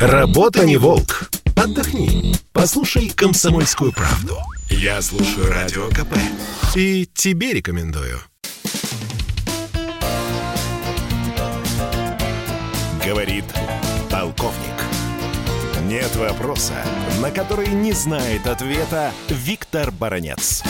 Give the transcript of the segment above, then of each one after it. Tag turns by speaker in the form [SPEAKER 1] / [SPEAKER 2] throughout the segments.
[SPEAKER 1] Работа не волк. Отдохни. Послушай «Комсомольскую правду». Я слушаю Радио КП. И тебе рекомендую. Говорит полковник. Нет вопроса, на который не знает ответа Виктор Баранец.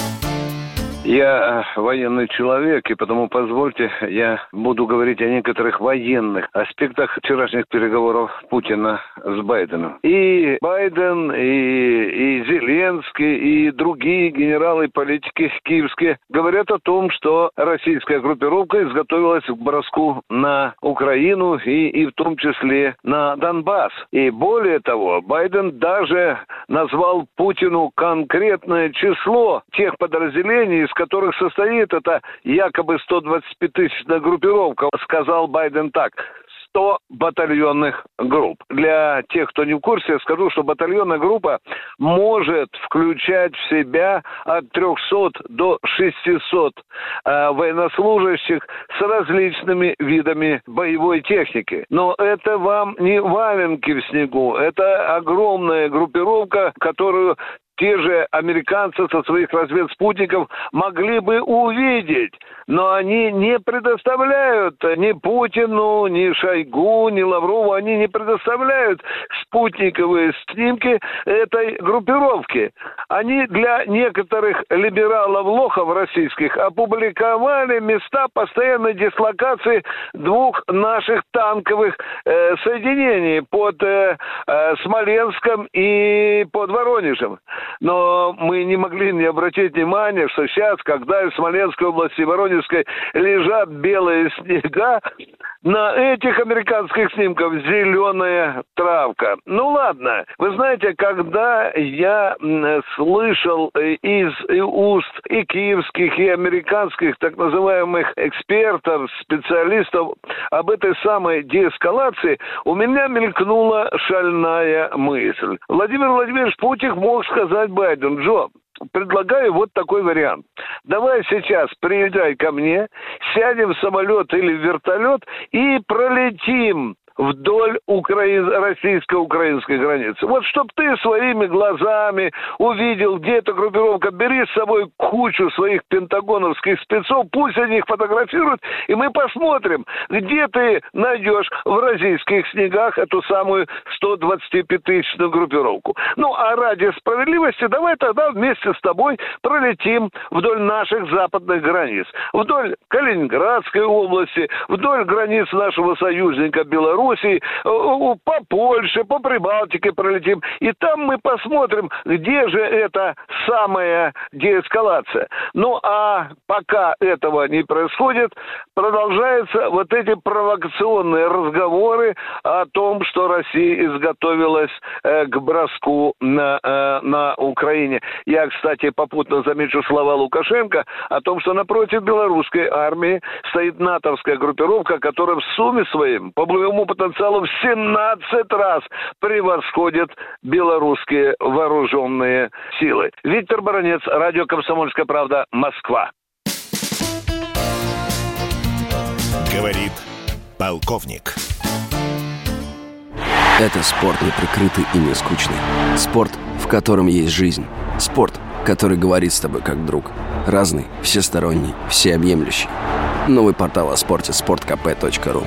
[SPEAKER 2] Я э, военный человек, и потому позвольте, я буду говорить о некоторых военных аспектах вчерашних переговоров Путина с Байденом. И Байден, и, и Зеленский, и другие генералы политики киевские говорят о том, что российская группировка изготовилась к броску на Украину и, и в том числе на Донбасс. И более того, Байден даже назвал Путину конкретное число тех подразделений, из которых состоит эта якобы 125-тысячная группировка, сказал Байден так. 100 батальонных групп. Для тех, кто не в курсе, я скажу, что батальонная группа может включать в себя от 300 до 600 э, военнослужащих с различными видами боевой техники. Но это вам не валенки в снегу, это огромная группировка, которую те же американцы со своих разведспутников могли бы увидеть, но они не предоставляют ни Путину, ни Шойгу, ни Лаврову, они не предоставляют спутниковые снимки этой группировки. Они для некоторых либералов-лохов российских опубликовали места постоянной дислокации двух наших танковых э, соединений под э, э, Смоленском и под Воронежем но мы не могли не обратить внимания, что сейчас, когда в Смоленской области, Воронежской лежат белые снега, на этих американских снимках зеленая травка. Ну ладно, вы знаете, когда я слышал из уст и киевских, и американских так называемых экспертов, специалистов об этой самой деэскалации, у меня мелькнула шальная мысль. Владимир Владимирович Путин мог сказать Байден, Джо, предлагаю вот такой вариант. Давай сейчас приезжай ко мне, сядем в самолет или в вертолет и пролетим вдоль украин... российско-украинской границы. Вот чтобы ты своими глазами увидел, где эта группировка, бери с собой кучу своих пентагоновских спецов, пусть они их фотографируют, и мы посмотрим, где ты найдешь в российских снегах эту самую 125-тысячную группировку. Ну, а ради справедливости давай тогда вместе с тобой пролетим вдоль наших западных границ, вдоль Калининградской области, вдоль границ нашего союзника Беларуси, Белоруссии, э, по Польше, по Прибалтике пролетим. И там мы посмотрим, где же эта самая деэскалация. Ну, а пока этого не происходит, продолжаются вот эти провокационные разговоры о том, что Россия изготовилась э, к броску на, э, на Украине. Я, кстати, попутно замечу слова Лукашенко о том, что напротив белорусской армии стоит натовская группировка, которая в сумме своим, по боевому потенциалом в 17 раз превосходит белорусские вооруженные силы. Виктор Баранец, радио «Комсомольская правда», Москва.
[SPEAKER 1] Говорит полковник.
[SPEAKER 3] Это спорт неприкрытый и не скучный. Спорт, в котором есть жизнь. Спорт, который говорит с тобой как друг. Разный, всесторонний, всеобъемлющий. Новый портал о спорте – sportkp.ru